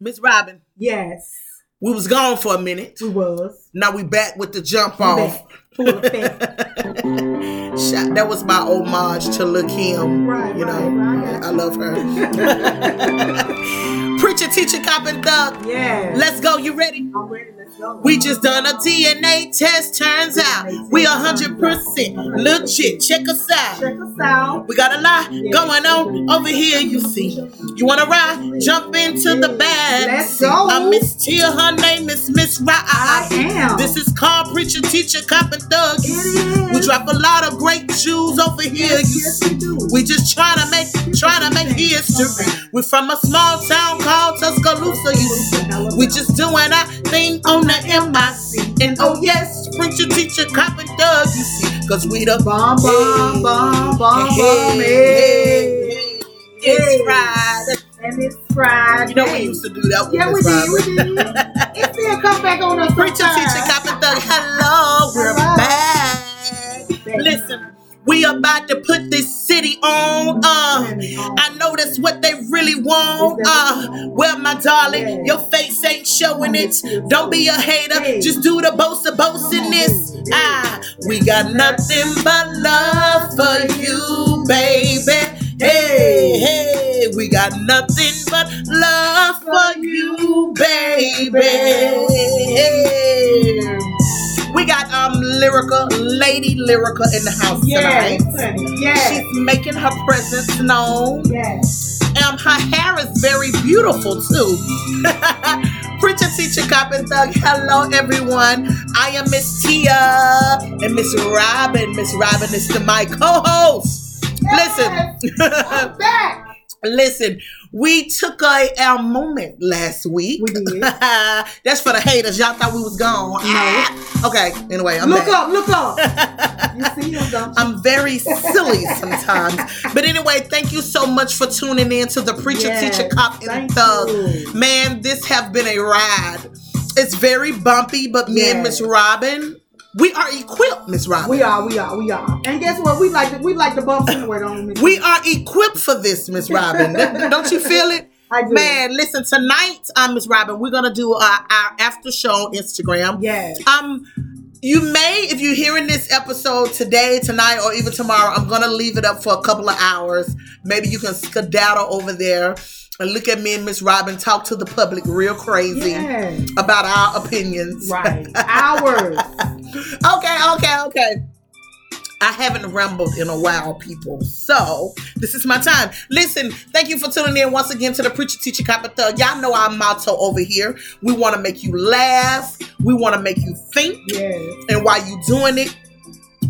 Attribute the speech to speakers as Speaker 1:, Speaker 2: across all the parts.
Speaker 1: Miss Robin,
Speaker 2: Yes,
Speaker 1: we was gone for a minute.
Speaker 2: we was.
Speaker 1: Now we back with the jump
Speaker 2: We
Speaker 1: off.
Speaker 2: back. Full effect.
Speaker 1: Shout- that was my homage to Look Him.
Speaker 2: Right,
Speaker 1: you know,
Speaker 2: right, right.
Speaker 1: I love her. Preacher, teacher, cop, and thug.
Speaker 2: Yeah.
Speaker 1: Let's go. You ready?
Speaker 2: I'm ready.
Speaker 1: We just done a DNA test. Turns out we hundred percent legit. Check us out.
Speaker 2: Check us out.
Speaker 1: We got a lot going on over here. You see, you wanna ride? Jump into the bag.
Speaker 2: Let's go.
Speaker 1: I'm Miss Tia. Her name is Miss Ra.
Speaker 2: I am.
Speaker 1: This is called Preacher, Teacher, Cop, and Thug. We drop a lot of great jewels over here.
Speaker 2: Yes,
Speaker 1: You
Speaker 2: yes,
Speaker 1: see.
Speaker 2: we.
Speaker 1: We just trying to make, trying to make history. We're from a small town called Tuscaloosa. You see. We just doing our thing on the MIC. And oh yes, preacher, teacher, cop, and thug. You see, cause we the
Speaker 2: Bomb, bomb, bomb, bomb, bomb.
Speaker 1: hey,
Speaker 2: Hey.
Speaker 1: hey. It's Friday.
Speaker 2: And it's Friday.
Speaker 1: You know we used to do that.
Speaker 2: Yeah, we did. We did. it still come back on us.
Speaker 1: Preacher,
Speaker 2: sometimes.
Speaker 1: teacher, cop, and thug. Hello, we're
Speaker 2: Hello.
Speaker 1: back. Listen, we are about to That's what they really want. Uh, well, my darling, your face ain't showing it. Don't be a hater. Just do the boast of boasting this. Ah, we got nothing but love for you, baby. Hey, hey, we got nothing but love for you, baby. Hey. We got um Lyrica, Lady Lyrica in the house
Speaker 2: Yes,
Speaker 1: tonight.
Speaker 2: Yes.
Speaker 1: She's making her presence known.
Speaker 2: Yes.
Speaker 1: Um, her hair is very beautiful too. Preacher, teacher, cop, and thug. Hello, everyone. I am Miss Tia and Miss Robin. Miss Robin is the my co-host.
Speaker 2: Yes. I'm back.
Speaker 1: Listen, we took a our moment last week.
Speaker 2: We did.
Speaker 1: That's for the haters. Y'all thought we was gone. Ah. Okay. Anyway, I'm
Speaker 2: look
Speaker 1: back.
Speaker 2: up, look up. You see him, don't you?
Speaker 1: I'm very silly sometimes. But anyway, thank you so much for tuning in to the Preacher,
Speaker 2: Yes,
Speaker 1: Teacher, Cop, and Thug.
Speaker 2: you.
Speaker 1: Man, this have been a ride. It's very bumpy, but me and Miss Robin, we are equipped, Miss Robin.
Speaker 2: We are, we are, we are. And guess what? We like the, we like the bumps anyway, don't we?
Speaker 1: We are equipped for this, Miss Robin. Don't you feel it?
Speaker 2: I do.
Speaker 1: Man, listen, tonight, um, Miss Robin, we're gonna do uh, our after show on Instagram.
Speaker 2: Yes.
Speaker 1: Um, you may, if you're hearing this episode today, tonight, or even tomorrow, I'm gonna leave it up for a couple of hours. Maybe you can skedaddle over there and look at me and Miss Robin talk to the public real crazy
Speaker 2: Yes.
Speaker 1: about our opinions.
Speaker 2: Right. Ours.
Speaker 1: Okay, okay, okay. I haven't rambled in a while, people. So this is my time. Listen, thank you for tuning in once again to the Preacher Teacher Cop Thug. Y'all know our motto over here. We want to make you laugh. We want to make you think.
Speaker 2: Yes.
Speaker 1: And while you doing it,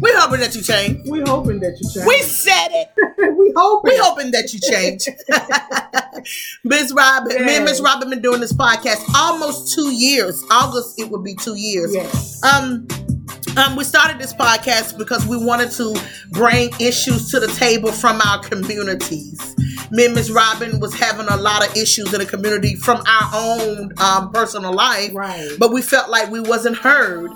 Speaker 1: we're hoping that you change.
Speaker 2: We're hoping that you change.
Speaker 1: We said it.
Speaker 2: we hoping.
Speaker 1: We hoping that you change. Miss Robin, me and
Speaker 2: Yes.
Speaker 1: Miss Robin been doing this podcast almost two years. August it would be two years.
Speaker 2: Yes.
Speaker 1: Um, um, we started this podcast because we wanted to bring issues to the table from our communities. Me and Miss Robin was having a lot of issues in the community from our own um, personal life,
Speaker 2: Right.
Speaker 1: but we felt like we wasn't heard.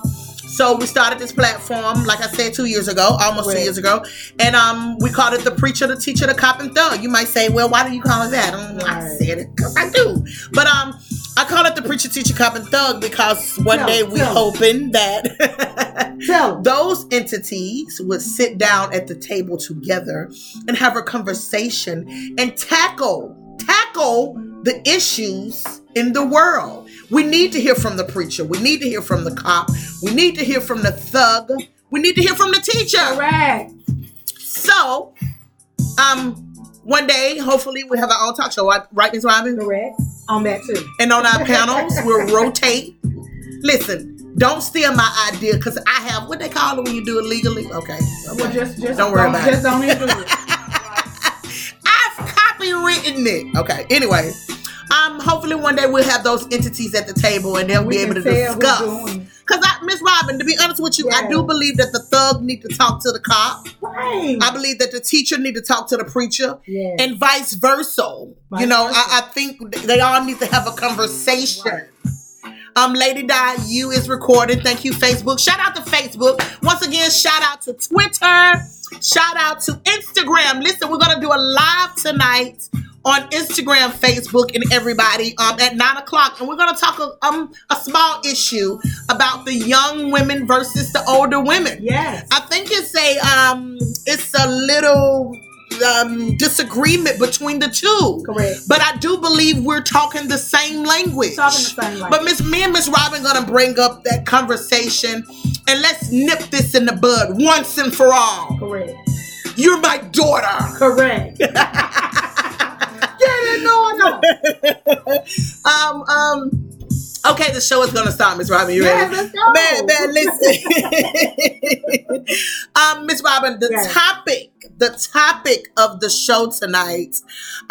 Speaker 1: So we started this platform, like I said, two years ago, almost two years ago, and um, we called it the preacher, the teacher, the cop, and thug. You might say, well, why do you call it that? Um, I said it because I do, but um, I call it the preacher, teacher, cop, and thug because one
Speaker 2: Tell-
Speaker 1: day we
Speaker 2: tell.
Speaker 1: hoping that those entities would sit down at the table together and have a conversation and tackle tackle the issues in the world. We need to hear from the preacher. We need to hear from the cop. We need to hear from the thug. We need to hear from the teacher.
Speaker 2: Correct.
Speaker 1: So, um, one day, hopefully, we have our own talk show, right, right Ms. Robin?
Speaker 2: Correct. On that too.
Speaker 1: And on our panels, we'll rotate. Listen, don't steal my idea because I have what they call it when you do it legally. Okay.
Speaker 2: Well, just, just
Speaker 1: Don't worry about
Speaker 2: just
Speaker 1: it.
Speaker 2: Just don't even do it.
Speaker 1: I've copywritten it. Okay. Anyway, um, hopefully one day we'll have those entities at the table and they'll
Speaker 2: We
Speaker 1: be able to discuss. Because I, Miss Robin, to be honest with you, I do believe that the thug need to talk to the cop.
Speaker 2: Right.
Speaker 1: I believe that the teacher need to talk to the preacher.
Speaker 2: Yeah.
Speaker 1: and vice versa.
Speaker 2: Vice
Speaker 1: you know,
Speaker 2: versa.
Speaker 1: I, I think they all need to have a conversation.
Speaker 2: Right.
Speaker 1: Um, Lady Di, you is recorded. Thank you, Facebook. Shout out to Facebook. Once again, shout out to Twitter. Shout out to Instagram. Listen, we're gonna do a live tonight on Instagram, Facebook, and everybody um, at nine o'clock, and we're gonna talk a, um a small issue about the young women versus the older women.
Speaker 2: Yes.
Speaker 1: I think it's a um it's a little um disagreement between the two.
Speaker 2: Correct.
Speaker 1: But I do believe we're talking the same language.
Speaker 2: Talking the same language.
Speaker 1: But Miss me and Miss Robin gonna bring up that conversation and let's nip this in the bud once and for all.
Speaker 2: Correct.
Speaker 1: You're my daughter.
Speaker 2: Correct.
Speaker 1: um, um, okay, the show is gonna start, Miss Robin. You
Speaker 2: Yes,
Speaker 1: ready?
Speaker 2: let's go.
Speaker 1: Man, man, listen. um, Miss Robin, the
Speaker 2: Yes.
Speaker 1: topic, the topic of the show tonight.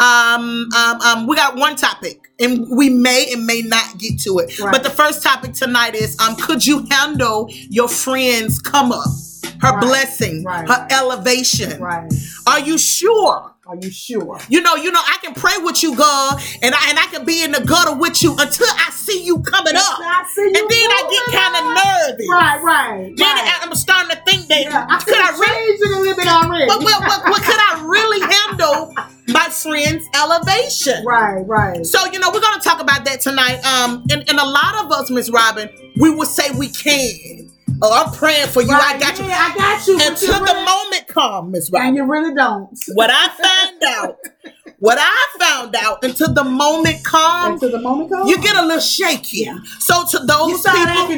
Speaker 1: Um, um, um, we got one topic, and we may and may not get to it.
Speaker 2: Right.
Speaker 1: But the first topic tonight is um, could you handle your friend's come up, her
Speaker 2: Right.
Speaker 1: blessing,
Speaker 2: Right.
Speaker 1: her elevation?
Speaker 2: Right.
Speaker 1: Are you sure?
Speaker 2: Are you sure?
Speaker 1: You know, you know, I can pray with you, God, and I and I can be in the gutter with you until I see you coming up.
Speaker 2: I see you
Speaker 1: And then I get kind of nervous.
Speaker 2: Right, right.
Speaker 1: Then
Speaker 2: right.
Speaker 1: I'm starting to think that
Speaker 2: yeah, I
Speaker 1: could I really,
Speaker 2: a little bit already.
Speaker 1: what, what, what, could I really handle my friend's elevation?
Speaker 2: Right, right.
Speaker 1: So you know, we're gonna talk about that tonight. Um, and, and a lot of us, Miss Robin, we will say we can. Oh, I'm praying for you. I got
Speaker 2: yeah,
Speaker 1: you.
Speaker 2: I got you.
Speaker 1: Until the
Speaker 2: really-
Speaker 1: moment comes, Miss Robin.
Speaker 2: And you really don't.
Speaker 1: What I found out, what I found out, until the moment comes,
Speaker 2: Until the moment comes.
Speaker 1: you get a little shaky.
Speaker 2: Yeah.
Speaker 1: So to those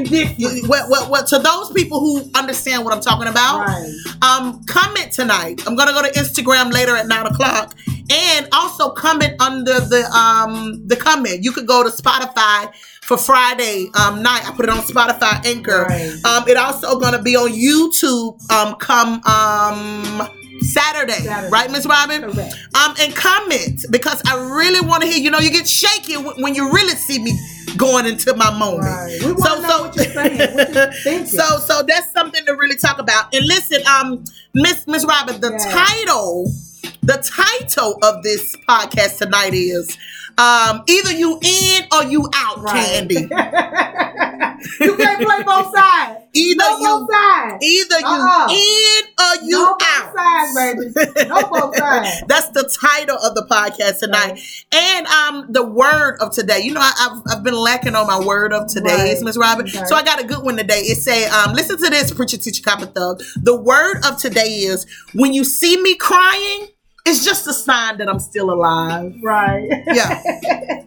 Speaker 1: people, you- what, what, what, to those people who understand what I'm talking about,
Speaker 2: Right.
Speaker 1: um, comment tonight. I'm gonna go to Instagram later at nine o'clock, and also comment under the um the comment. You could go to Spotify for Friday um night. I put it on Spotify Anchor.
Speaker 2: Right.
Speaker 1: Um, it also gonna be on YouTube. Um, come um. Saturday,
Speaker 2: Saturday.
Speaker 1: right, Miss Robin?
Speaker 2: Correct.
Speaker 1: Um, and comment because I really want to hear. You know, you get shaky wh- when you really see me going into my moment.
Speaker 2: Right. We to know what you're saying. What you're.
Speaker 1: So so that's something to really talk about. And listen, um, Miss Miss Robin, the
Speaker 2: Yeah.
Speaker 1: title, the title of this podcast tonight is um either you in or you out,
Speaker 2: Right.
Speaker 1: Candy.
Speaker 2: you can't play both sides.
Speaker 1: Either
Speaker 2: No
Speaker 1: you
Speaker 2: both sides.
Speaker 1: either you
Speaker 2: Uh-uh.
Speaker 1: in or you
Speaker 2: no both sides, baby. No both sides.
Speaker 1: That's the title of the podcast tonight. And um the word of today. You know, I, have I've been lacking on my word of today,
Speaker 2: Right.
Speaker 1: Miss Robin.
Speaker 2: Okay.
Speaker 1: So I got a good one today. It say, um, listen to this, preacher, teacher, cop, and thug. The word of today is when you see me crying, it's just a sign that I'm still alive.
Speaker 2: Right.
Speaker 1: Yeah.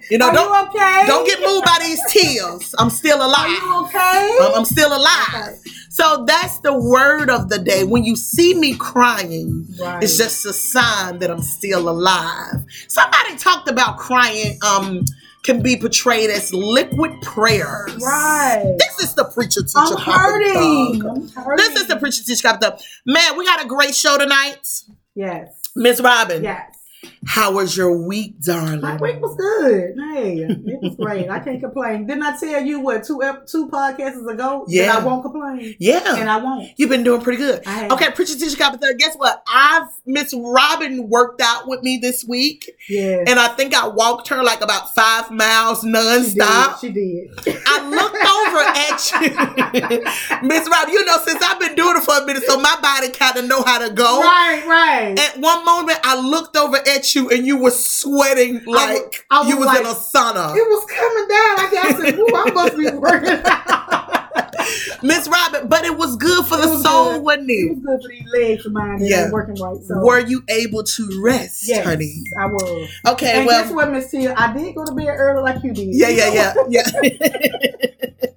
Speaker 1: You know,
Speaker 2: Are
Speaker 1: don't
Speaker 2: you okay?
Speaker 1: don't get moved by these tears. I'm still
Speaker 2: Are
Speaker 1: alive.
Speaker 2: you okay?
Speaker 1: I'm, I'm still alive.
Speaker 2: Okay.
Speaker 1: So that's the word of the day. When you see me crying,
Speaker 2: Right.
Speaker 1: it's just a sign that I'm still alive. Somebody talked about crying um can be portrayed as liquid prayers.
Speaker 2: Right.
Speaker 1: This is the preacher teacher.
Speaker 2: I'm hurting. I'm hurting.
Speaker 1: This is the preacher teacher. Man, we got a great show tonight.
Speaker 2: Yes.
Speaker 1: Miss Robin,
Speaker 2: Yes.
Speaker 1: How was your week, darling?
Speaker 2: My week was good. Hey, it was great. I can't complain. Didn't I tell you what two two podcasts ago
Speaker 1: Yeah.
Speaker 2: I won't complain
Speaker 1: yeah.
Speaker 2: and I won't.
Speaker 1: You've been doing pretty good. Okay, preacher teacher Thug, Guess what? I've Miss Robin worked out with me this week.
Speaker 2: Yeah.
Speaker 1: and I think I walked her like about five miles
Speaker 2: she
Speaker 1: nonstop.
Speaker 2: did. She did.
Speaker 1: I looked over at you, Miss Rob. You know, since I've been doing it for a minute, so my body kind of know how to go.
Speaker 2: Right, right.
Speaker 1: At one moment, I looked over at you, and you were sweating like
Speaker 2: I was
Speaker 1: you was
Speaker 2: like-
Speaker 1: in a sauna.
Speaker 2: it was coming down. I guess I said, "Ooh, I must be working out."
Speaker 1: Miss Robin, but it was good for
Speaker 2: It
Speaker 1: the
Speaker 2: was
Speaker 1: soul,
Speaker 2: good.
Speaker 1: wasn't
Speaker 2: It
Speaker 1: it?
Speaker 2: was good for these legs of mine.
Speaker 1: Yeah.
Speaker 2: Yeah, working right. So
Speaker 1: Were you able to rest,
Speaker 2: yes,
Speaker 1: honey?
Speaker 2: I was.
Speaker 1: Okay,
Speaker 2: And
Speaker 1: well,
Speaker 2: guess what, Miss Tia? I did go to bed early like you did.
Speaker 1: yeah, yeah, yeah, yeah.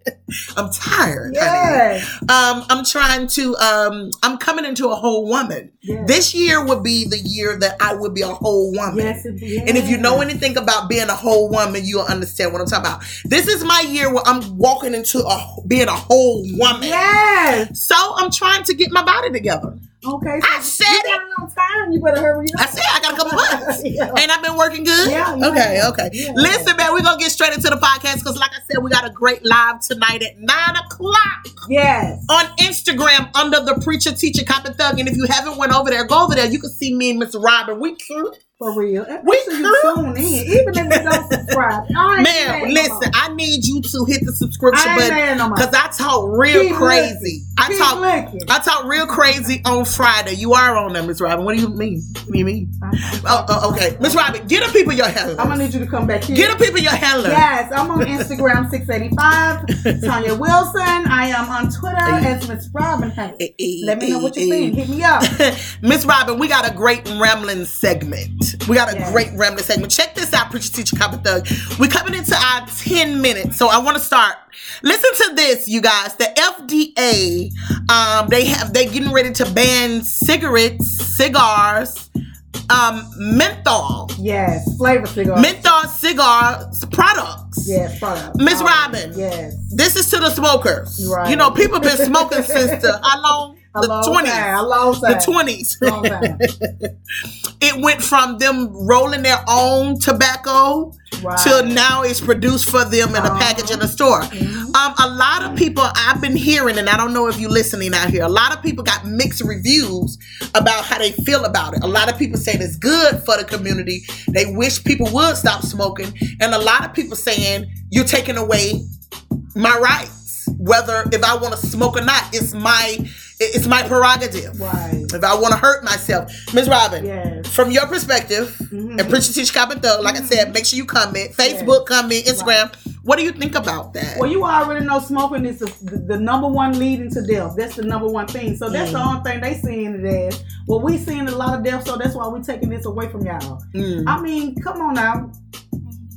Speaker 1: I'm tired. honey.
Speaker 2: Yes.
Speaker 1: Um, I'm trying to. Um, I'm coming into a whole woman.
Speaker 2: yes.
Speaker 1: This year would be the year that I would be a whole woman.
Speaker 2: Yes.
Speaker 1: And if you know anything about being a whole woman, you'll understand what I'm talking about. This is my year where I'm walking into a being a whole woman.
Speaker 2: Yes.
Speaker 1: So I'm trying to get my body together.
Speaker 2: Okay.
Speaker 1: I said
Speaker 2: you
Speaker 1: it.
Speaker 2: got a time. You better hurry up.
Speaker 1: I said I got a couple months.
Speaker 2: yeah.
Speaker 1: Ain't I been working good?
Speaker 2: Yeah, yeah.
Speaker 1: Okay, okay.
Speaker 2: Yeah.
Speaker 1: Listen, man, we're gonna get straight into the podcast because, like I said, we got a great live tonight at nine o'clock
Speaker 2: Yes.
Speaker 1: on Instagram under the preacher teacher cop and thug. And if you haven't went over there, go over there. You can see me and Miss Robin. We cute.
Speaker 2: For real. And
Speaker 1: We
Speaker 2: Make sure you
Speaker 1: could.
Speaker 2: tune in, even if you don't subscribe.
Speaker 1: Man, listen, I need you to hit the subscription button because I talk real
Speaker 2: Keep
Speaker 1: crazy.
Speaker 2: looking.
Speaker 1: I
Speaker 2: Keep
Speaker 1: talk.
Speaker 2: looking.
Speaker 1: I talk real crazy on Friday. You are on there, Miss Robin. What do you mean? What do you mean? Oh, oh okay, Miss Robin, get the people your handle.
Speaker 2: I'm gonna need you to come back here.
Speaker 1: Get the people your handle.
Speaker 2: Yes, I'm on Instagram 685 Tanya Wilson. I am on Twitter eh, as Miss Robin. Hey, eh, eh, let me know what you think. Hit me up.
Speaker 1: Miss Robin, we got a great rambling segment. We got a
Speaker 2: Yes.
Speaker 1: great rambling segment. Check this out, Preacher Teacher Copper Thug. We're coming into our 10 minutes, so I want to start. Listen to this, you guys. The FDA, um, they have they getting ready to ban cigarettes, cigars, um, menthol,
Speaker 2: Yes, flavor cigar.
Speaker 1: menthol cigars products.
Speaker 2: Yes, products.
Speaker 1: Miss
Speaker 2: Oh,
Speaker 1: Robin.
Speaker 2: Yes.
Speaker 1: This is to the smokers.
Speaker 2: Right.
Speaker 1: You know, people been smoking since the how long?
Speaker 2: A
Speaker 1: The twenties.
Speaker 2: a
Speaker 1: The twenties. It went from them rolling their own tobacco to now it's produced for them in a
Speaker 2: Uh-huh.
Speaker 1: package in the store.
Speaker 2: Mhm.
Speaker 1: Um, a lot of people I've been hearing, and I don't know if you're listening out here. A lot of people got mixed reviews about how they feel about it. A lot of people saying it's good for the community. They wish people would stop smoking, and a lot of people saying you're taking away my rights. Whether if I want to smoke or not, it's my it's my prerogative.
Speaker 2: Right.
Speaker 1: If I want to hurt myself, Ms. Robin,
Speaker 2: Yes.
Speaker 1: from your perspective,
Speaker 2: Mhm.
Speaker 1: and Preacher Teach Cop and Thug, like I said, make sure you comment. Facebook, comment, Instagram. What do you think about that?
Speaker 2: Well, you already know smoking is the, the, the number one leading to death. That's the number one thing. So that's the
Speaker 1: Mm.
Speaker 2: only thing they seeing it as. Well, we seeing a lot of death, so that's why we taking this away from y'all.
Speaker 1: Mm.
Speaker 2: I mean, come on now.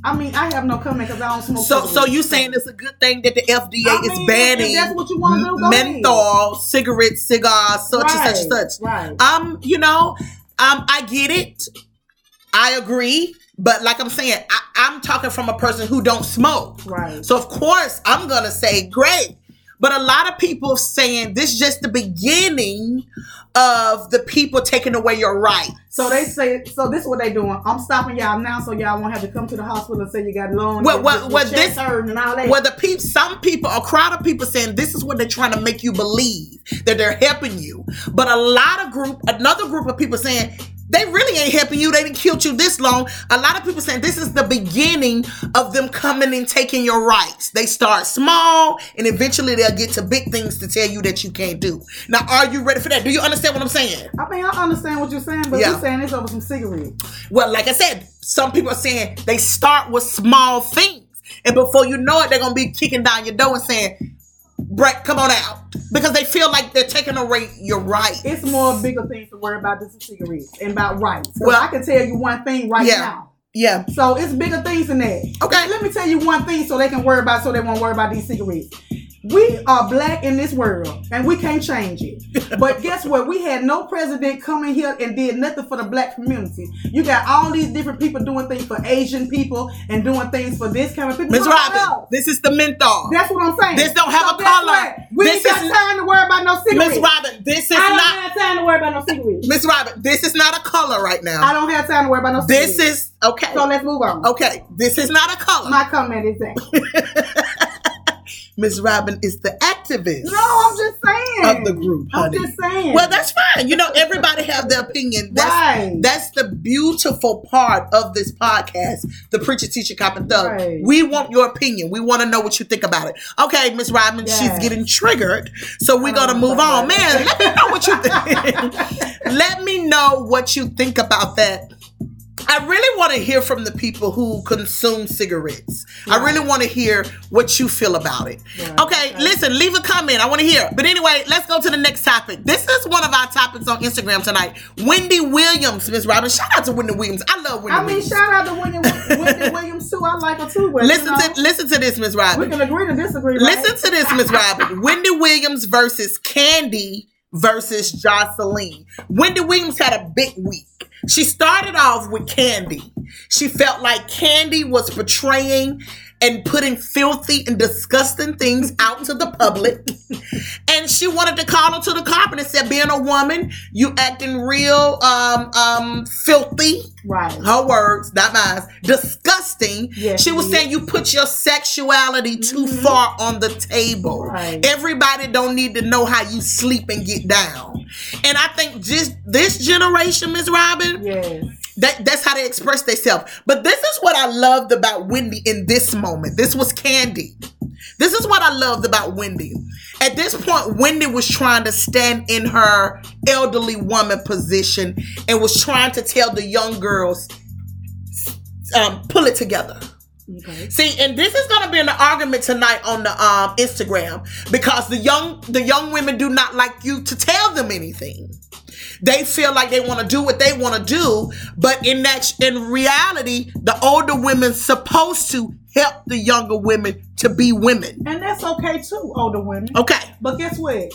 Speaker 2: I mean, I have no comment because I don't smoke.
Speaker 1: So, so
Speaker 2: cigarettes.
Speaker 1: you saying it's a good thing that the FDA
Speaker 2: I
Speaker 1: is
Speaker 2: mean,
Speaker 1: banning
Speaker 2: that's what you want to do, go ahead.
Speaker 1: menthol, cigarettes, cigars, such and such and such.
Speaker 2: Right.
Speaker 1: Um, you know, um, I get it. I agree, but like I'm saying, I, I'm talking from a person who don't smoke.
Speaker 2: Right.
Speaker 1: So of course I'm gonna say great. But a lot of people saying this is just the beginning of the people taking away your rights.
Speaker 2: So they say, so this is what they doing. I'm stopping y'all now, so y'all won't have to come to the hospital and say you got lung,
Speaker 1: Well, well, well, this-
Speaker 2: and all that.
Speaker 1: Well, the peop, some people, a crowd of people saying this is what they're trying to make you believe that they're helping you. But a lot of group, another group of people saying they really ain't helping you. They didn't killed you this long. A lot of people saying this is the beginning of them coming and taking your rights. They start small and eventually they'll get to big things to tell you that you can't do. Now, are you ready for that? Do you understand what I'm saying?
Speaker 2: I mean, I understand what you're saying, but
Speaker 1: Yeah.
Speaker 2: you're saying this over some cigarettes.
Speaker 1: Well, like I said, some people are saying they start with small things. And before you know it, they're gonna be kicking down your door and saying, Brett, come on out. Because they feel like they're taking away your rights.
Speaker 2: It's more bigger things to worry about than cigarettes and about rights.
Speaker 1: Well-
Speaker 2: I can tell you one thing right
Speaker 1: Yeah.
Speaker 2: now.
Speaker 1: Yeah.
Speaker 2: So it's bigger things than that.
Speaker 1: Okay.
Speaker 2: Let me tell you one thing so they can worry about so they won't worry about these cigarettes. We are black in this world and we can't change it. But guess what? We had no president coming here and did nothing for the black community. You got all these different people doing things for Asian people and doing things for this kind of people.
Speaker 1: Miss Robin, this is the menthol.
Speaker 2: That's what I'm saying.
Speaker 1: This don't have a color.
Speaker 2: We
Speaker 1: This
Speaker 2: got
Speaker 1: is- Miss Robin, this is
Speaker 2: I don't
Speaker 1: not
Speaker 2: have time to worry about no cigarettes.
Speaker 1: Miss Robin, this is not a color right now.
Speaker 2: I don't have time to worry about no.
Speaker 1: This is okay.
Speaker 2: So let's move on.
Speaker 1: Okay, this is not a color.
Speaker 2: My comment is that.
Speaker 1: Miss Robin is the activist
Speaker 2: No, I'm just saying.
Speaker 1: of the group,
Speaker 2: I'm just saying.
Speaker 1: Well, that's fine. You know, everybody have their opinion. That's
Speaker 2: right.
Speaker 1: That's the beautiful part of this podcast, the preacher, teacher, cop, and thug.
Speaker 2: Right.
Speaker 1: We want your opinion. We want to know what you think about it. Okay, Miss Robin, she's getting triggered, so we're
Speaker 2: Oh,
Speaker 1: gonna move on. Man, let me know what you think. let me know what you think about that. I really want to hear from the people who consume cigarettes. I really want to hear what you feel about it.
Speaker 2: Right.
Speaker 1: Okay, listen, leave a comment. I want to hear. But anyway, let's go to the next topic. This is one of our topics on Instagram tonight. Wendy Williams, Miss Robin. Shout out to Wendy Williams. I love Wendy
Speaker 2: I mean,
Speaker 1: Williams.
Speaker 2: shout out to Wendy, Wendy Williams too. I like her too.
Speaker 1: Listen
Speaker 2: you know,
Speaker 1: to listen to this, Miss Robin.
Speaker 2: we can agree to disagree. Right?
Speaker 1: Listen to this, Miss Robin. Wendy Williams versus Candy versus Joseline. Wendy Williams had a big week. She started off with Candy. She felt like Candy was portraying and putting filthy and disgusting things out to the public. and she wanted to call her to the carpet and said, being a woman, you acting real um um filthy.
Speaker 2: Right.
Speaker 1: her words, not mine, disgusting.
Speaker 2: Yes,
Speaker 1: she was
Speaker 2: is.
Speaker 1: saying you put your sexuality too
Speaker 2: Mhm.
Speaker 1: far on the table.
Speaker 2: Right.
Speaker 1: Everybody don't need to know how you sleep and get down. And I think just this generation, Miss Robin,
Speaker 2: Yes.
Speaker 1: that, that's how they express themselves. But this is what I loved about Wendy in this moment. This was Candy. This is what I loved about Wendy. At this point, Wendy was trying to stand in her elderly woman position and was trying to tell the young girls, um, pull it together.
Speaker 2: Okay.
Speaker 1: See, and this is going to be an argument tonight on the um, Instagram because the young the young women do not like you to tell them anything. They feel like they want to do what they want to do, but in that in reality, the older women supposed to help the younger women to be women.
Speaker 2: And that's okay too, older women.
Speaker 1: Okay,
Speaker 2: But guess what?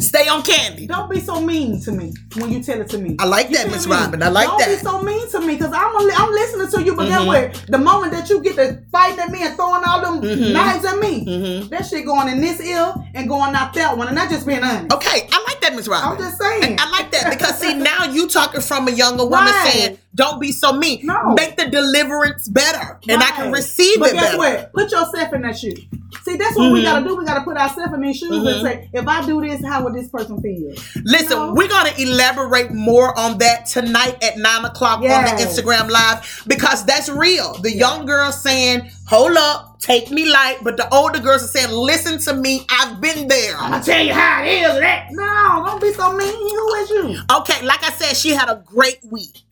Speaker 1: Stay on candy.
Speaker 2: Don't be so mean to me when you tell it to me.
Speaker 1: I like
Speaker 2: You
Speaker 1: that, Miss? Robin. I like that.
Speaker 2: Don't be so mean to me because I'm a, I'm listening to you. But
Speaker 1: Mhm.
Speaker 2: then what? The moment that you get to fighting at me and throwing all them
Speaker 1: Mhm.
Speaker 2: knives at me,
Speaker 1: Mhm.
Speaker 2: that shit going in this ear and going out that one, and not just being honest.
Speaker 1: Okay, I like that, Miss Robin.
Speaker 2: I'm just saying.
Speaker 1: And I like that because see now you talking from a younger woman
Speaker 2: Right.
Speaker 1: saying, "Don't be so mean.
Speaker 2: No.
Speaker 1: Make the deliverance better, and I can receive
Speaker 2: But
Speaker 1: it
Speaker 2: guess
Speaker 1: better."
Speaker 2: what? Put yourself in that shoe. See, that's what we
Speaker 1: Mhm.
Speaker 2: gotta do. We gotta put ourselves in these shoes
Speaker 1: Mhm.
Speaker 2: and say, if I do this, how would this person feel?
Speaker 1: Listen,
Speaker 2: No.
Speaker 1: we're gonna elaborate more on that tonight at nine o'clock on the Instagram live because that's real. The young girls saying, "Hold up, take me light," but the older girls are saying, "Listen to me, I've been there."
Speaker 2: I'm gonna tell you how it is. That no, don't be so mean. Who is you?
Speaker 1: Okay, like I said, she had a great week.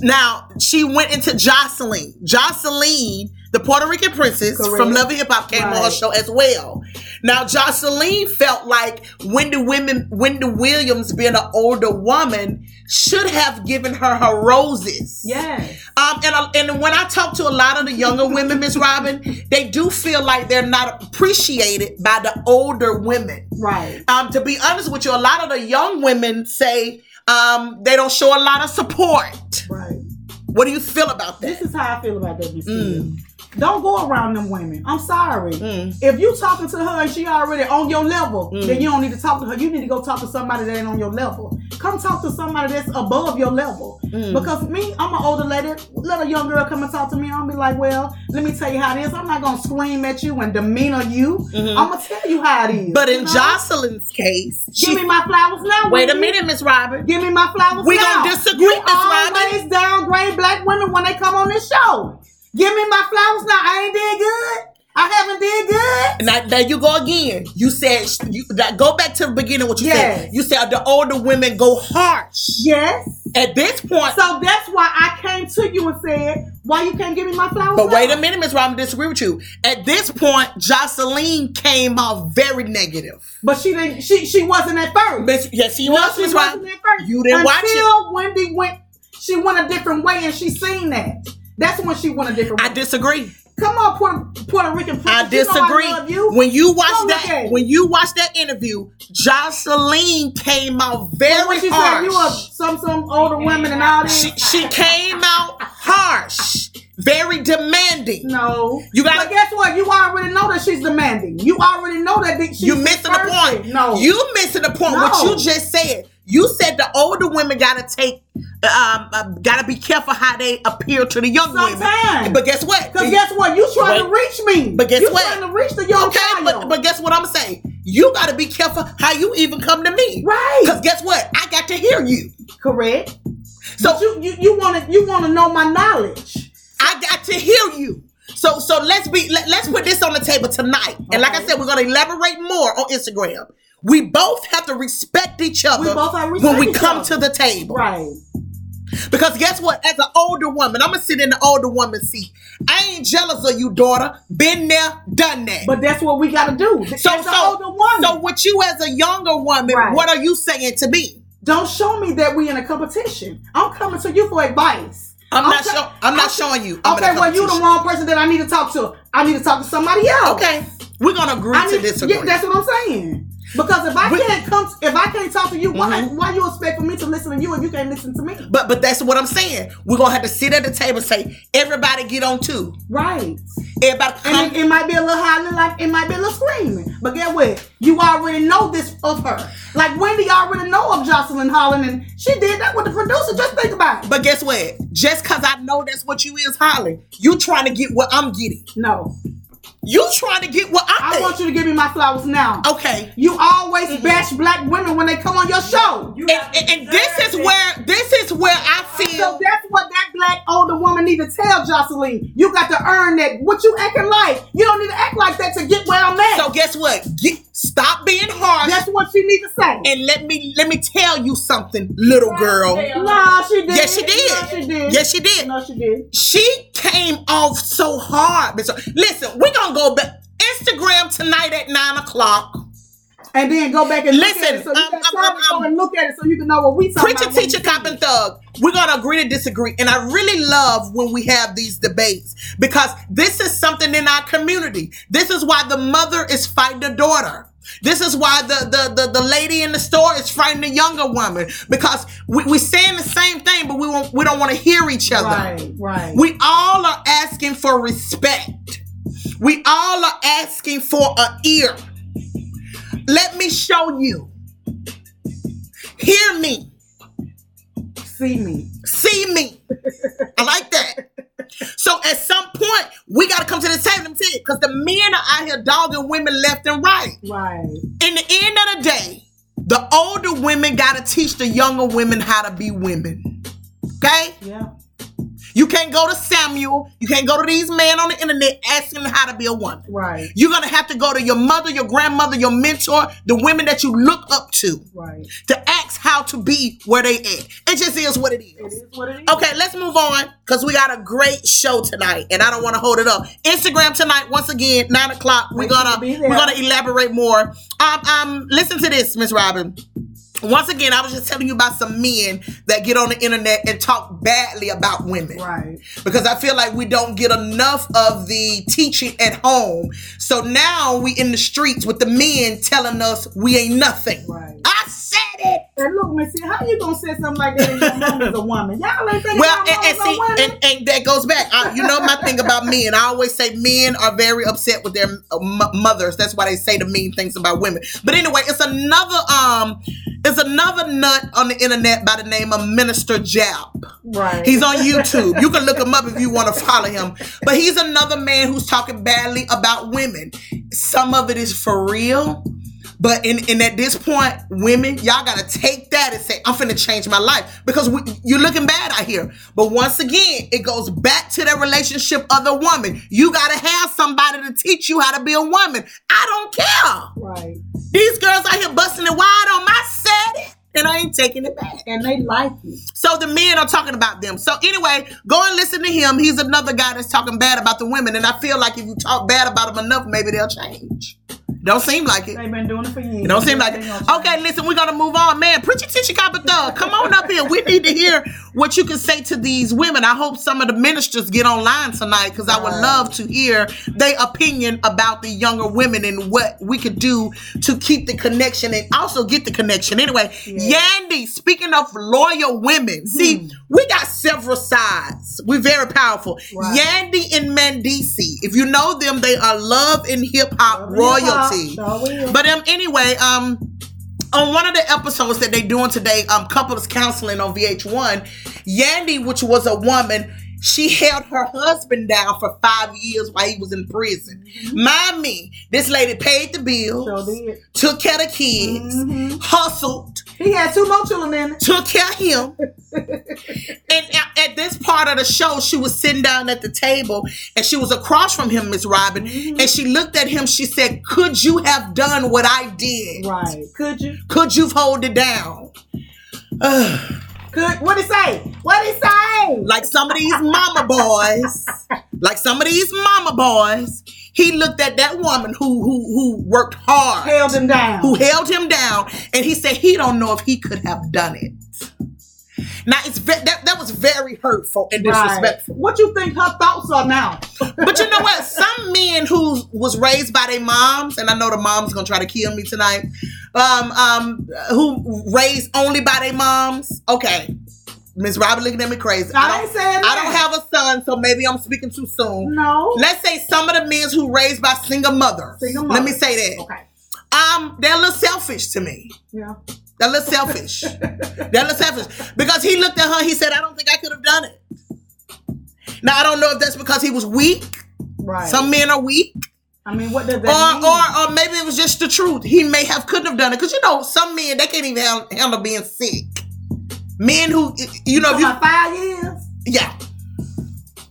Speaker 1: Now she went into Joseline. Joseline, the Puerto Rican princess
Speaker 2: Correct.
Speaker 1: from Love and Hip Hop, came on her show as well. Now Joseline felt like Wendy Women, Wendy Williams, being an older woman, should have given her her roses.
Speaker 2: Yes.
Speaker 1: Um, and I- and when I talk to a lot of the younger women, Miss Robin, they do feel like they're not appreciated by the older women.
Speaker 2: Right.
Speaker 1: Um, to be honest with you, a lot of the young women say um, they don't show a lot of support.
Speaker 2: Right.
Speaker 1: What do you feel about
Speaker 2: This is how I feel about that, Miss
Speaker 1: Mm.
Speaker 2: Don't go around them women. I'm sorry.
Speaker 1: Mm.
Speaker 2: If you talking to her and she already on your level,
Speaker 1: Mm.
Speaker 2: then you don't need to talk to her. You need to go talk to somebody that ain't on your level. Come talk to somebody that's above your level.
Speaker 1: Mm.
Speaker 2: Because me, I'm an older lady. Let a young girl come and talk to me. I'll be like, well, let me tell you how it is. I'm not gonna scream at you and demeanor you.
Speaker 1: Mhm.
Speaker 2: I'm gonna tell you how it is.
Speaker 1: But
Speaker 2: you
Speaker 1: in
Speaker 2: know?
Speaker 1: Joseline's case,
Speaker 2: give
Speaker 1: she,
Speaker 2: me my flowers now.
Speaker 1: wait a minute, Miss Robert.
Speaker 2: Give me my flowers now.
Speaker 1: We
Speaker 2: now.
Speaker 1: gonna disagree, Miss
Speaker 2: always downgrade black women when they come on this show. Give me my flowers now. I ain't did good. I haven't did good.
Speaker 1: Now, there you go again. You said you go back to the beginning. What you
Speaker 2: Yes.
Speaker 1: said? You said the older women go harsh.
Speaker 2: Yes.
Speaker 1: At this point,
Speaker 2: So that's why I came to you and said, why you can't give me my flowers
Speaker 1: but
Speaker 2: now?
Speaker 1: wait a minute, Miss Robin, disagree with you. At this point, Joseline came off very negative.
Speaker 2: But she didn't. She she wasn't at first.
Speaker 1: Miss, yes, she
Speaker 2: No,
Speaker 1: was,
Speaker 2: she
Speaker 1: Miss
Speaker 2: wasn't
Speaker 1: Robin.
Speaker 2: at first.
Speaker 1: You didn't watch it.
Speaker 2: Until Wendy went. She went a different way, and she seen that. That's when she went a different way.
Speaker 1: I disagree.
Speaker 2: Come on, Puerto, Puerto Rican
Speaker 1: I
Speaker 2: princess. You know
Speaker 1: disagree.
Speaker 2: I love you.
Speaker 1: When you watch
Speaker 2: look
Speaker 1: that,
Speaker 2: it.
Speaker 1: when you watch that interview, Joseline came out very
Speaker 2: when she
Speaker 1: harsh.
Speaker 2: said you are some some older women and all this.
Speaker 1: she, she came out harsh, very demanding.
Speaker 2: no.
Speaker 1: You gotta-
Speaker 2: But guess what? You already know that she's demanding. You already know that she's
Speaker 1: you missing the
Speaker 2: thirsty.
Speaker 1: point.
Speaker 2: No.
Speaker 1: you missing the point. What you just said. You said the older women gotta take, um, uh, gotta be careful how they appear to the young women. But guess what?
Speaker 2: Because guess what? You trying to reach me.
Speaker 1: But guess what?
Speaker 2: you
Speaker 1: what?
Speaker 2: trying to reach the young
Speaker 1: Okay,
Speaker 2: child.
Speaker 1: but, but guess what I'm saying? You got to be careful how you even come to me.
Speaker 2: Right.
Speaker 1: Because guess what? I got to hear you.
Speaker 2: Correct.
Speaker 1: So
Speaker 2: But you you you want to you want to know my knowledge.
Speaker 1: I got to hear you. So so let's be let, let's put this on the table tonight. And like I said, we're gonna elaborate more on Instagram. We both have to respect each other
Speaker 2: We both have to
Speaker 1: when we come
Speaker 2: other.
Speaker 1: to the table.
Speaker 2: Right.
Speaker 1: Because guess what? As an older woman, I'm gonna sit in the older woman seat. I ain't jealous of you, daughter. Been there, done that.
Speaker 2: But that's what we got to do.
Speaker 1: so
Speaker 2: As
Speaker 1: so
Speaker 2: older woman,
Speaker 1: so with you as a younger woman,
Speaker 2: Right.
Speaker 1: what are you saying to me?
Speaker 2: don't show me that we in a competition. I'm coming to you for advice.
Speaker 1: I'm not
Speaker 2: Okay.
Speaker 1: show, I'm not showing you. I'm
Speaker 2: okay, well you the wrong person that I need to talk to. I need to talk to somebody else.
Speaker 1: Okay, we're gonna agree
Speaker 2: I
Speaker 1: to
Speaker 2: need,
Speaker 1: disagree.
Speaker 2: Yeah, that's what I'm saying. Because if I
Speaker 1: We-
Speaker 2: can't come, if I can't talk to you, why
Speaker 1: Mhm.
Speaker 2: why you expect for me to listen to you if you can't listen to me?
Speaker 1: But but that's what I'm saying. We're gonna have to sit at the table and say, everybody get on too.
Speaker 2: Right.
Speaker 1: Everybody come.
Speaker 2: And it, it might be a little hollering, like it might be a little screaming. But get what? You already know this of her. Like Wendy already know of Joseline Holland, and she did that with the producer. Just think about it.
Speaker 1: but guess what? Just cause I know that's what you is, Holly, you trying to get what I'm getting.
Speaker 2: No,
Speaker 1: You trying to get what I'm
Speaker 2: I
Speaker 1: getting.
Speaker 2: want you to give me my flowers now.
Speaker 1: Okay.
Speaker 2: You always bash black women when they come on your show.
Speaker 1: And, and, and this is where this is where I feel.
Speaker 2: So that's what that black older woman need to tell Joseline. You got to earn that. What you acting like? You don't need to act like that to get where I'm at.
Speaker 1: so guess what? Get stop being harsh
Speaker 2: that's what she need to say.
Speaker 1: and let me let me tell you something, little girl.
Speaker 2: no, she did.
Speaker 1: Yes, she did.
Speaker 2: No, she did.
Speaker 1: Yes, she did.
Speaker 2: No, she did.
Speaker 1: She came off so hard. But Listen, we're gonna go back. Instagram tonight at nine o'clock.
Speaker 2: And then go back and
Speaker 1: Listen,
Speaker 2: look at it. So you
Speaker 1: um,
Speaker 2: got
Speaker 1: um,
Speaker 2: time
Speaker 1: um,
Speaker 2: to go
Speaker 1: um,
Speaker 2: and look at it so you can know what we talking
Speaker 1: Preacher,
Speaker 2: about. when
Speaker 1: teacher, cop, and thug. We're gonna agree to disagree, and I really love when we have these debates because this is something in our community. This is why the mother is fighting the daughter. This is why the the the, the lady in the store is fighting the younger woman because we we saying the same thing, but we won't, we don't want to hear each other.
Speaker 2: Right, right.
Speaker 1: We all are asking for respect. We all are asking for an ear. Let me show you. Hear me.
Speaker 2: see me.
Speaker 1: See me. I like that. because the men are out here dogging women left and right.
Speaker 2: Right.
Speaker 1: In the end of the day, the older women got to teach the younger women how to be women. Okay?
Speaker 2: Yeah.
Speaker 1: You can't go to Samuel. You can't go to these men on the internet asking how to be a woman.
Speaker 2: Right.
Speaker 1: You're gonna have to go to your mother, your grandmother, your mentor, the women that you look up to,
Speaker 2: Right.
Speaker 1: to ask how to be where they at. It just is what it
Speaker 2: It
Speaker 1: is.
Speaker 2: is what it is.
Speaker 1: Okay, let's move on because we got a great show tonight, and I don't want to hold it up. Instagram tonight, once again, nine o'clock. We're gonna
Speaker 2: to be there.
Speaker 1: we're gonna elaborate more. Um, um, listen to this, Miss Robin. Once again, I was just telling you about some men that get on the internet and talk badly about women
Speaker 2: Right.
Speaker 1: because I feel like we don't get enough of the teaching at home. So now we in the streets with the men telling us we ain't nothing.
Speaker 2: Right.
Speaker 1: I said it.
Speaker 2: And look, Missy, how you gonna say something like that and your mom is a woman? Y'all ain't thinking
Speaker 1: Well, and, and see, and, and that goes back. I, you know my thing about men. I always say men are very upset with their uh, m- mothers. That's why they say the mean things about women. But anyway, it's another um, it's another nut on the internet by the name of Minister Jap.
Speaker 2: right.
Speaker 1: He's on YouTube. You can look him up if you want to follow him. But he's another man who's talking badly about women. Some of it is for real. But in, in at this point, women, y'all gotta take that and say, I'm finna change my life. Because we, you're looking bad out here. But once again, it goes back to the relationship of the woman. You gotta have somebody to teach you how to be a woman. I don't care.
Speaker 2: right.
Speaker 1: These girls out here busting it wide on my set, and I ain't taking it back.
Speaker 2: And they like it.
Speaker 1: So the men are talking about them. So anyway, go and listen to him. He's another guy that's talking bad about the women. And I feel like if you talk bad about them enough, maybe they'll change. Don't seem like it.
Speaker 2: They've been doing it for years.
Speaker 1: It don't seem like it. Okay, listen, we're gonna move on. Man, preacher teacher cop thug. Come on up here. We need to hear what you can say to these women. I hope some of the ministers get online tonight because I would love to hear their opinion about the younger women and what we could do to keep the connection and also get the connection. Anyway,
Speaker 2: Yeah.
Speaker 1: Yandy, speaking of loyal women, see,
Speaker 2: Hmm.
Speaker 1: we got several sides. We're very powerful.
Speaker 2: Right.
Speaker 1: Yandy and Mendeecees. If you know them, they are love and hip hop royalty.
Speaker 2: Sure.
Speaker 1: But um, anyway, um, on one of the episodes that they doing today, um, couples counseling on VH1, Yandy, which was a woman, she held her husband down for five years while he was in prison. Mind me, this lady paid the bills,
Speaker 2: Sure
Speaker 1: took care of the kids,
Speaker 2: Mhm.
Speaker 1: hustled,
Speaker 2: He had two more children in it.
Speaker 1: took care of him. and at, at this part of the show, she was sitting down at the table and she was across from him, Miss Robin.
Speaker 2: Mhm.
Speaker 1: And she looked at him. She said, Could you have done what I did?
Speaker 2: Right. Could you?
Speaker 1: Could you hold it down? Ugh.
Speaker 2: Could what he say? What he say?
Speaker 1: like some of these mama boys, like some of these mama boys, he looked at that woman who who who worked hard,
Speaker 2: Held him down.
Speaker 1: who held him down, and he said he don't know if he could have done it. Now it's ve- that that was very hurtful and
Speaker 2: Right.
Speaker 1: disrespectful.
Speaker 2: What you think her thoughts are now?
Speaker 1: But you know what? Some men who was raised by their moms, and I know the mom's gonna try to kill me tonight. Um, um, who raised only by their moms. Okay, Miss Robin looking at me crazy.
Speaker 2: I
Speaker 1: I
Speaker 2: ain't
Speaker 1: don't, I don't have a son, so maybe I'm speaking too soon.
Speaker 2: No.
Speaker 1: Let's say some of the men who raised by single mothers.
Speaker 2: Single
Speaker 1: Let me say that.
Speaker 2: Okay.
Speaker 1: Um, they're a little selfish to me.
Speaker 2: Yeah.
Speaker 1: They're a little selfish. they're a little selfish because he looked at her. He said, "I don't think I could have done it." Now I don't know if that's because he was weak.
Speaker 2: Right.
Speaker 1: Some men are weak.
Speaker 2: I mean, what does
Speaker 1: or,
Speaker 2: that mean?
Speaker 1: or or maybe it was just the truth. He may have couldn't have done it because you know some men they can't even handle, being sick. Men who you know you
Speaker 2: five years,
Speaker 1: yeah.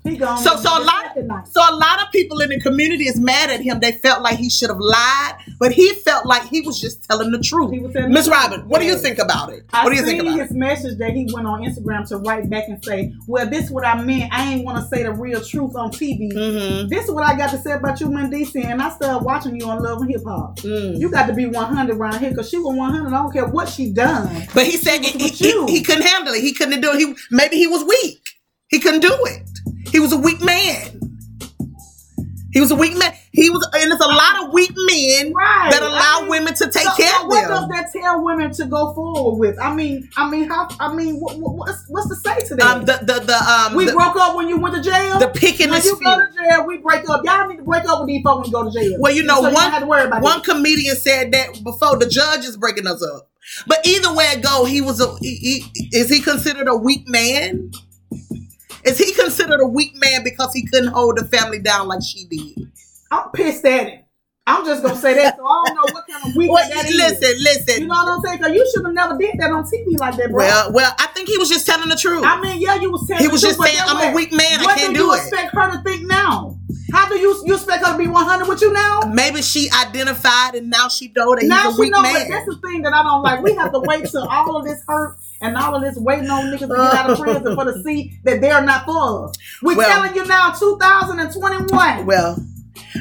Speaker 2: He gone.
Speaker 1: So so a lot
Speaker 2: Tonight.
Speaker 1: so a lot of people in the community is mad at him. They felt like he should have lied, but he felt like he was just telling the truth. Miss. Robin, what do you think about it?
Speaker 2: I
Speaker 1: what do you think about
Speaker 2: his
Speaker 1: it?
Speaker 2: message that he went on Instagram to write back and say, "Well, this what I meant. I ain't want to say the real truth on TV.
Speaker 1: Mm-hmm.
Speaker 2: This is what I got to say about you, Mendeecees, and I started watching you on Love and Hip Hop.
Speaker 1: Mm.
Speaker 2: You got to be 100 around here because she was 100. I don't care what she done.
Speaker 1: But he said he, he, he couldn't handle it. He couldn't do it. He maybe he was weak. He couldn't do it. He was a weak man. He was a weak man. He was, and there's a lot of weak men
Speaker 2: Right.
Speaker 1: that allow
Speaker 2: I mean,
Speaker 1: women to take
Speaker 2: so,
Speaker 1: care
Speaker 2: so
Speaker 1: of
Speaker 2: what
Speaker 1: them.
Speaker 2: What does that tell women to go forward with? I mean, I mean, how? I mean, what, what, what's, what's to say to that?
Speaker 1: Um, the the the um
Speaker 2: we
Speaker 1: the,
Speaker 2: broke up when you went to jail.
Speaker 1: the pick and
Speaker 2: when
Speaker 1: the
Speaker 2: you go to jail, we break up. Y'all need to break up with these folks when you go to jail.
Speaker 1: Well, you know,
Speaker 2: so
Speaker 1: one-
Speaker 2: don't to worry about
Speaker 1: One comedian said that before the judge is breaking us up. But either way it go, he was a. He, he, is he considered a weak man? Is he considered a weak man because he couldn't hold the family down like she did?
Speaker 2: I'm pissed at him. I'm just gonna say that. So I don't know what kind of weakness
Speaker 1: Well,
Speaker 2: that is.
Speaker 1: listen, listen.
Speaker 2: You know what I'm saying? Cause you should have never did that on TV like that, bro.
Speaker 1: well, well, I think he was just telling the truth.
Speaker 2: I mean, yeah, you was telling
Speaker 1: he was
Speaker 2: truth,
Speaker 1: just
Speaker 2: but
Speaker 1: saying, "I'm a weak man. I can't
Speaker 2: do it.
Speaker 1: I do
Speaker 2: you
Speaker 1: it."
Speaker 2: expect her to think now? How do you you expect her to be 100 with you now?
Speaker 1: Maybe she identified and now she know that
Speaker 2: now
Speaker 1: he's a weak
Speaker 2: know, but
Speaker 1: man.
Speaker 2: that's the thing that I don't like. We have to wait till all of this hurt and all of this waiting on niggas to get out of uh. prison for to see that they're not for us. We
Speaker 1: Well-
Speaker 2: telling you now, 2021.
Speaker 1: Well,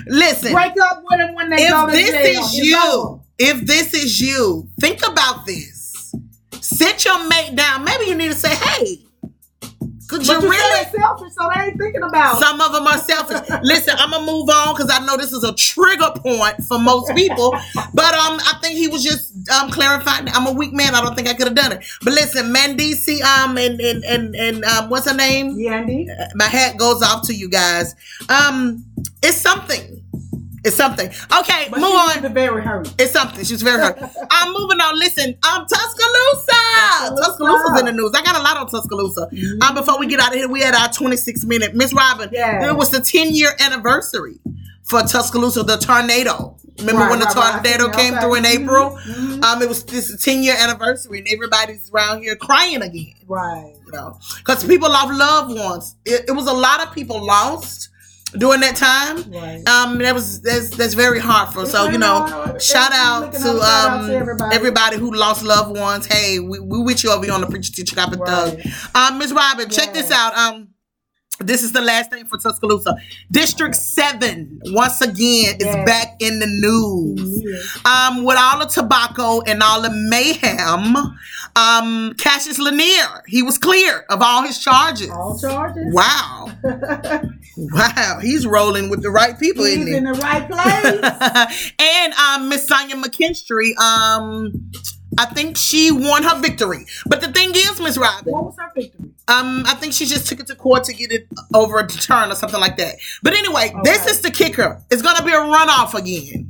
Speaker 1: listen.
Speaker 2: break up with them when they go
Speaker 1: if
Speaker 2: to
Speaker 1: this
Speaker 2: jail.
Speaker 1: is you,
Speaker 2: over.
Speaker 1: if this is you, think about this. Sit your mate down. Maybe you need to say, "Hey, you
Speaker 2: But you
Speaker 1: really?"
Speaker 2: selfish, so they ain't thinking about.
Speaker 1: Some of them are selfish. Listen, I'm gonna move on because I know this is a trigger point for most people. But um, I think he was just um clarifying. I'm a weak man. I don't think I could have done it. But listen, Mendeecees um and and and and um what's her name?
Speaker 2: yeah, indeed.
Speaker 1: My hat goes off to you guys. Um, it's something. It's something. Okay,
Speaker 2: But
Speaker 1: move on.
Speaker 2: very hurt.
Speaker 1: It's something. She's very hurt. I'm moving on. Listen, um, Tuscaloosa.
Speaker 2: Tuscaloosa.
Speaker 1: Tuscaloosa's in the news. I got a lot on Tuscaloosa. Um, before we get out of here, we had our 26 minute. Miss Robin,
Speaker 2: Yeah.
Speaker 1: it was the 10 year anniversary for Tuscaloosa, the tornado. Remember
Speaker 2: Right,
Speaker 1: when the
Speaker 2: right, right.
Speaker 1: tornado
Speaker 2: Okay,
Speaker 1: came through in April?
Speaker 2: mhm.
Speaker 1: Um, it was this 10 year anniversary, and everybody's around here crying again.
Speaker 2: Right.
Speaker 1: You know, because people lost loved ones. It, it was a lot of people lost during that time.
Speaker 2: Right.
Speaker 1: Um, that was that's that's very hard for.
Speaker 2: It's
Speaker 1: So you know, shout out to
Speaker 2: out
Speaker 1: um
Speaker 2: to everybody.
Speaker 1: everybody who lost loved ones. Hey, we we with you over here on the preacher teacher cop and thug. Um, Miss Robin, check this out. Um. This is the last thing for Tuscaloosa. District 7, once again, is back in the news.
Speaker 2: Yes.
Speaker 1: Um, with all the tobacco and all the mayhem, um, Cassius Lanier, he was cleared of all his charges.
Speaker 2: All charges.
Speaker 1: Wow. Wow. He's rolling with the right people,
Speaker 2: He's
Speaker 1: isn't he?
Speaker 2: in the right place.
Speaker 1: and um, Miss Sonya McKinstry, um, I think she won her victory. But the thing is, Miss Robin,
Speaker 2: what was her victory?
Speaker 1: um, I think she just took it to court to get it over a turn or something like that. But anyway, this is the kicker. It's gonna be a runoff again.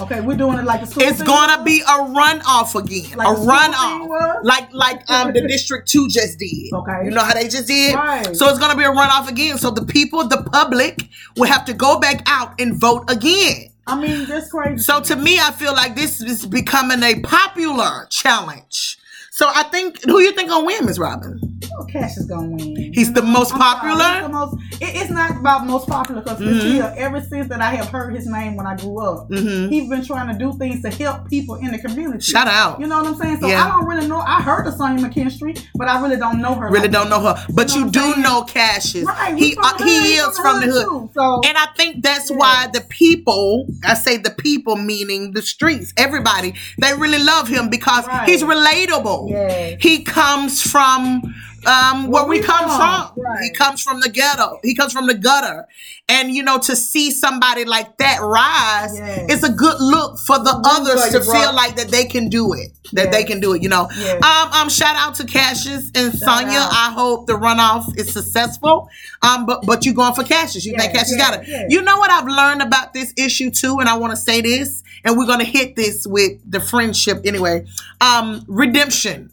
Speaker 2: Okay, we're doing it like a school
Speaker 1: It's
Speaker 2: thing?
Speaker 1: gonna be a runoff again.
Speaker 2: Like
Speaker 1: a
Speaker 2: thing
Speaker 1: runoff. Like like um the District 2 just did.
Speaker 2: Okay.
Speaker 1: You know how they just did?
Speaker 2: Right.
Speaker 1: So it's gonna be a runoff again. So the people, the public, will have to go back out and vote again.
Speaker 2: I mean, that's crazy.
Speaker 1: So to me, I feel like this is becoming a popular challenge. So I think who you think gonna win, Miss Robin?
Speaker 2: Oh, Cash is gonna win.
Speaker 1: He's the most
Speaker 2: I'm
Speaker 1: popular?
Speaker 2: the most, it- it's not about most popular because
Speaker 1: Mhm.
Speaker 2: ever since that I have heard his name when I grew up,
Speaker 1: Mhm.
Speaker 2: he's been trying to do things to help people in the community.
Speaker 1: Shout out.
Speaker 2: You know what I'm saying? So
Speaker 1: Yeah.
Speaker 2: I don't really know. I heard of Sonya McKinstry, but I really don't know her.
Speaker 1: Really
Speaker 2: like
Speaker 1: don't know her, but
Speaker 2: know
Speaker 1: you do
Speaker 2: saying?
Speaker 1: know Cassius.
Speaker 2: Right,
Speaker 1: he uh, he is from the hood.
Speaker 2: too. So
Speaker 1: And I think that's why the people, I say the people meaning the streets, everybody, they really love him because
Speaker 2: Right.
Speaker 1: he's relatable.
Speaker 2: Yes.
Speaker 1: He comes from um, where,
Speaker 2: Where
Speaker 1: we
Speaker 2: we
Speaker 1: come
Speaker 2: from,
Speaker 1: from.
Speaker 2: right.
Speaker 1: He comes from the ghetto. He comes from the gutter. And, you know, to see somebody like that rise,
Speaker 2: Yes.
Speaker 1: it's a good look for the
Speaker 2: Good
Speaker 1: others to feel like that they can do it. That they can do it, you know.
Speaker 2: Yes.
Speaker 1: Um, um, shout out to Cassius and Sonya.
Speaker 2: out.
Speaker 1: I hope the runoff is successful. Um, but but you going for Cassius. You think
Speaker 2: Yes,
Speaker 1: Cassius
Speaker 2: yes,
Speaker 1: got it.
Speaker 2: yes.
Speaker 1: You know what I've learned about this issue too, and I want to say this, and we're gonna hit this with the friendship anyway. Um, redemption.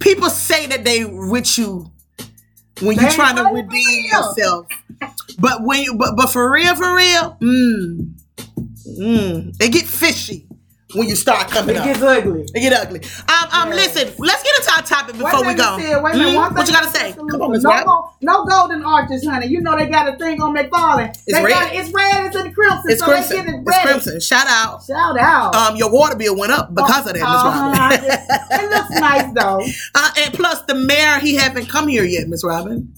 Speaker 1: People say that they with you when you're trying to redeem yourself. But when you but but for real, for real, mm, mm, they get fishy when you start coming
Speaker 2: It
Speaker 1: up.
Speaker 2: gets ugly.
Speaker 1: It get ugly. Um, um,
Speaker 2: Yes.
Speaker 1: listen, let's get into our topic before we go.
Speaker 2: Sid, Wait a minute.
Speaker 1: Hmm?
Speaker 2: One
Speaker 1: What you gotta say? Come on, Miss
Speaker 2: no, go- no golden arches, honey. You know they got a thing on McFarland.
Speaker 1: It's
Speaker 2: they
Speaker 1: red.
Speaker 2: Got, it's red. It's in the crimson.
Speaker 1: It's
Speaker 2: so
Speaker 1: crimson.
Speaker 2: It
Speaker 1: It's crimson. Shout out.
Speaker 2: Shout out.
Speaker 1: Um, your water bill went up because of that, Miss
Speaker 2: Uh-huh.
Speaker 1: Robin.
Speaker 2: it looks nice though.
Speaker 1: uh, and plus, the mayor he haven't come here yet, Miss Robin.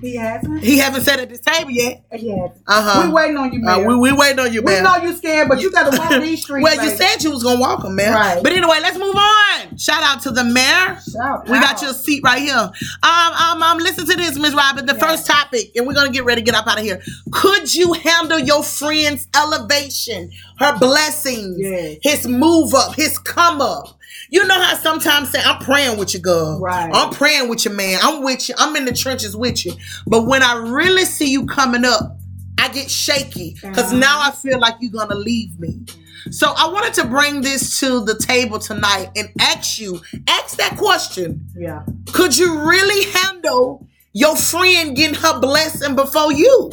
Speaker 2: He hasn't.
Speaker 1: He hasn't sat at this table yet.
Speaker 2: Hasn't.
Speaker 1: Uh huh.
Speaker 2: We waiting on you,
Speaker 1: Uh,
Speaker 2: man.
Speaker 1: we we waiting on you, man.
Speaker 2: we know you scared, but you got to walk these streets.
Speaker 1: well, you said you was gonna walk them, man.
Speaker 2: Right.
Speaker 1: But anyway, let's move on. Shout out to the mayor.
Speaker 2: Shout
Speaker 1: We got your seat right here. Um, um, um, listen to this, Miss Robin. The
Speaker 2: Yeah.
Speaker 1: first topic, and we're gonna get ready to get up out of here. Could you handle your friend's elevation, her blessings,
Speaker 2: Yes.
Speaker 1: his move up, his come up? You know how sometimes say, I'm praying with you, girl.
Speaker 2: Right.
Speaker 1: I'm praying with you, man. I'm with you. I'm in the trenches with you. But when I really see you coming up, I get shaky because
Speaker 2: Uh-huh.
Speaker 1: now I feel like you're gonna leave me. So I wanted to bring this to the table tonight and ask you, ask that question.
Speaker 2: Yeah.
Speaker 1: Could you really handle your friend getting her blessing before you?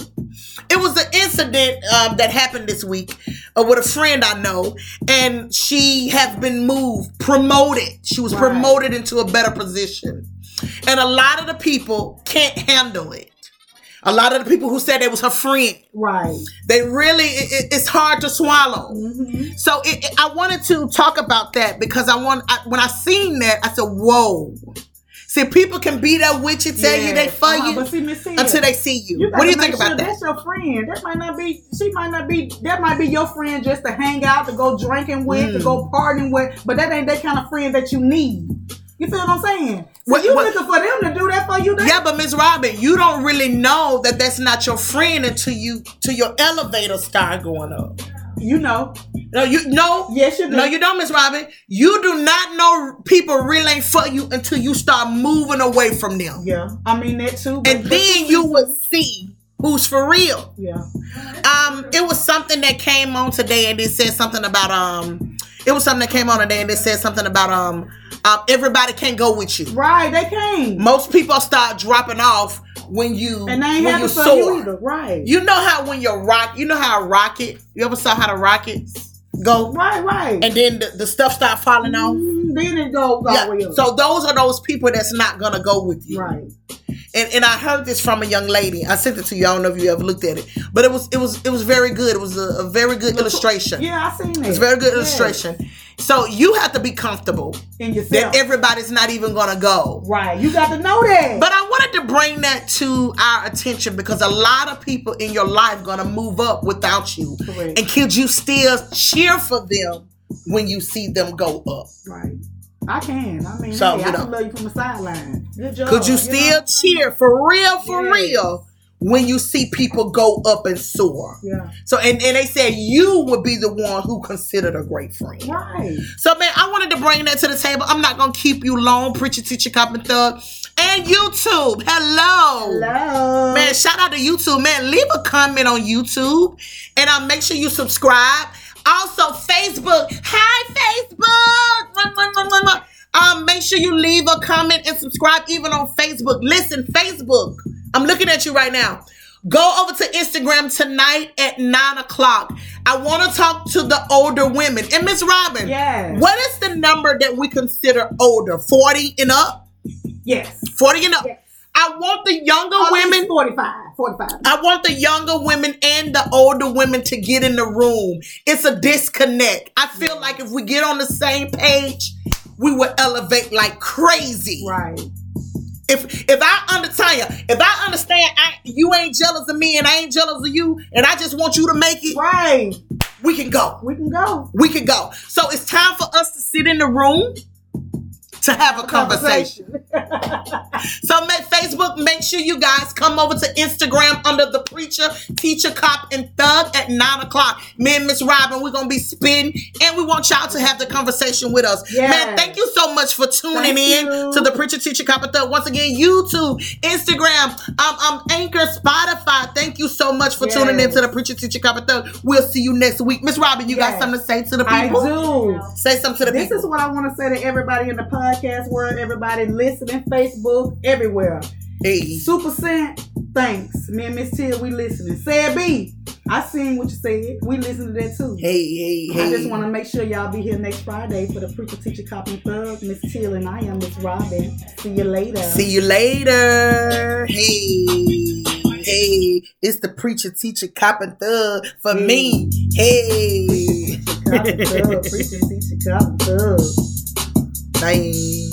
Speaker 1: It was an incident um, that happened this week uh, with a friend I know, and she has been moved, promoted. She was
Speaker 2: Right.
Speaker 1: promoted into a better position, and a lot of the people can't handle it. A lot of the people who said it was her friend,
Speaker 2: Right.
Speaker 1: they really it, it- it's hard to swallow.
Speaker 2: hmm
Speaker 1: So it- I wanted to talk about that because I want I, when I seen that I said, "Whoa!" See, people can be there with you, tell you they for you
Speaker 2: But see, Miss
Speaker 1: until they see you.
Speaker 2: You
Speaker 1: what do you think about
Speaker 2: sure
Speaker 1: that?
Speaker 2: That's your friend. That might not be. She might not be. That might be your friend just to hang out, to go drinking with, to
Speaker 1: Mm.
Speaker 2: go partying with. But that ain't that kind of friend that you need. You feel what I'm saying? So
Speaker 1: What-
Speaker 2: you
Speaker 1: what-
Speaker 2: looking for them to do that for you? Then?
Speaker 1: Yeah, but Miss Robin, you don't really know that that's not your friend until you till your elevator start going up.
Speaker 2: You know.
Speaker 1: No, you no.
Speaker 2: Yes, you do.
Speaker 1: No, you don't, Miss Robin. You do not know people really ain't for you until you start moving away from them.
Speaker 2: Yeah, I mean that too.
Speaker 1: And then you would see who's for real.
Speaker 2: Yeah.
Speaker 1: Um, it was something that came on today, and it said something about um, it was something that came on today, and it said something about um, um, everybody can't go with you.
Speaker 2: Right. They came.
Speaker 1: Most people start dropping off when you
Speaker 2: And ain't
Speaker 1: when you soar.
Speaker 2: either. Right.
Speaker 1: You know how when you're rock, you know how a rocket. You ever saw how the rockets go,
Speaker 2: right. Right.
Speaker 1: and then the, the stuff start falling off.
Speaker 2: Mm, then it goes
Speaker 1: Yeah. So those are those people that's not gonna go with you.
Speaker 2: right.
Speaker 1: And and I heard this from a young lady. I sent it to you. I don't know if you ever looked at it, but it was it was it was very good. It was a, a very good illustration.
Speaker 2: Yeah, I seen it.
Speaker 1: It's very good
Speaker 2: Yeah.
Speaker 1: illustration. So you have to be comfortable
Speaker 2: In yourself.
Speaker 1: that everybody's not even gonna go.
Speaker 2: right. You got to know that.
Speaker 1: But I wanted to bring that to our attention because a lot of people in your life gonna move up without you.
Speaker 2: Correct.
Speaker 1: And could you still cheer for them when you see them go up?
Speaker 2: Right. I can. I mean,
Speaker 1: So,
Speaker 2: hey,
Speaker 1: you
Speaker 2: I
Speaker 1: know.
Speaker 2: can love you from the sideline. Good job.
Speaker 1: Could you
Speaker 2: know?
Speaker 1: still cheer for real, for
Speaker 2: Yeah.
Speaker 1: real, when you see people go up and soar?
Speaker 2: Yeah.
Speaker 1: So and, and they said you would be the one who considered a great friend.
Speaker 2: Right.
Speaker 1: So man, I wanted to bring that to the table. I'm not gonna keep you long, preacher, teacher, cop and thug. And YouTube. Hello.
Speaker 2: Hello.
Speaker 1: Man, shout out to YouTube. Man, leave a comment on YouTube and uh, make sure you subscribe. Also, Facebook. Hi, Facebook. Mwah, mwah, mwah. Um, make sure you leave a comment and subscribe even on Facebook. Listen, Facebook. I'm looking at you right now. Go over to Instagram tonight at nine o'clock. I want to talk to the older women. And Miss Robin,
Speaker 2: Yes.
Speaker 1: what is the number that we consider older? 40 and up?
Speaker 2: Yes.
Speaker 1: 40 and up.
Speaker 2: Yes.
Speaker 1: I want the younger
Speaker 2: At least
Speaker 1: women
Speaker 2: 45. 45.
Speaker 1: I want the younger women and the older women to get in the room. It's a disconnect. I feel like if we get on the same page, we would elevate like crazy.
Speaker 2: Right.
Speaker 1: If if I understand, if I understand, I, you ain't jealous of me and I ain't jealous of you, and I just want you to make it,
Speaker 2: Right.
Speaker 1: we can go.
Speaker 2: We can go.
Speaker 1: We can go. So it's time for us to sit in the room to have a conversation. So make Facebook, make sure you guys come over to Instagram under the preacher, teacher, cop, and thug at nine o'clock. Me and Miss Robin, we're gonna be spinning, and we want y'all to have the conversation with us.
Speaker 2: Yes.
Speaker 1: Man, thank you so much for tuning
Speaker 2: Thank
Speaker 1: in
Speaker 2: you.
Speaker 1: to the preacher, teacher, cop, and thug. Once again, YouTube, Instagram, um, um, Anchor, Spotify. Thank you so much for tuning in to the preacher, teacher, cop, and thug. We'll see you next week. Miss Robin, you got something to say to the people?
Speaker 2: I do.
Speaker 1: Say something to the
Speaker 2: This
Speaker 1: people.
Speaker 2: This is what I want to say to everybody in the podcast world, everybody listening, Facebook, everywhere.
Speaker 1: hey.
Speaker 2: Super Cent, thanks. Me and Miss Tia, we listening. Say B, I seen what you said. We listen to that too.
Speaker 1: Hey, hey, hey.
Speaker 2: I just want to make sure y'all be here next Friday for the Preacher Teacher Cop and Thug. Miss Tia and I am Miss Robin. See you later.
Speaker 1: See you later. Hey, hey, it's the preacher, teacher, cop, and thug for me. Hey,
Speaker 2: Cop and Thug. Preacher Teacher Cop and Thug.
Speaker 1: 拜。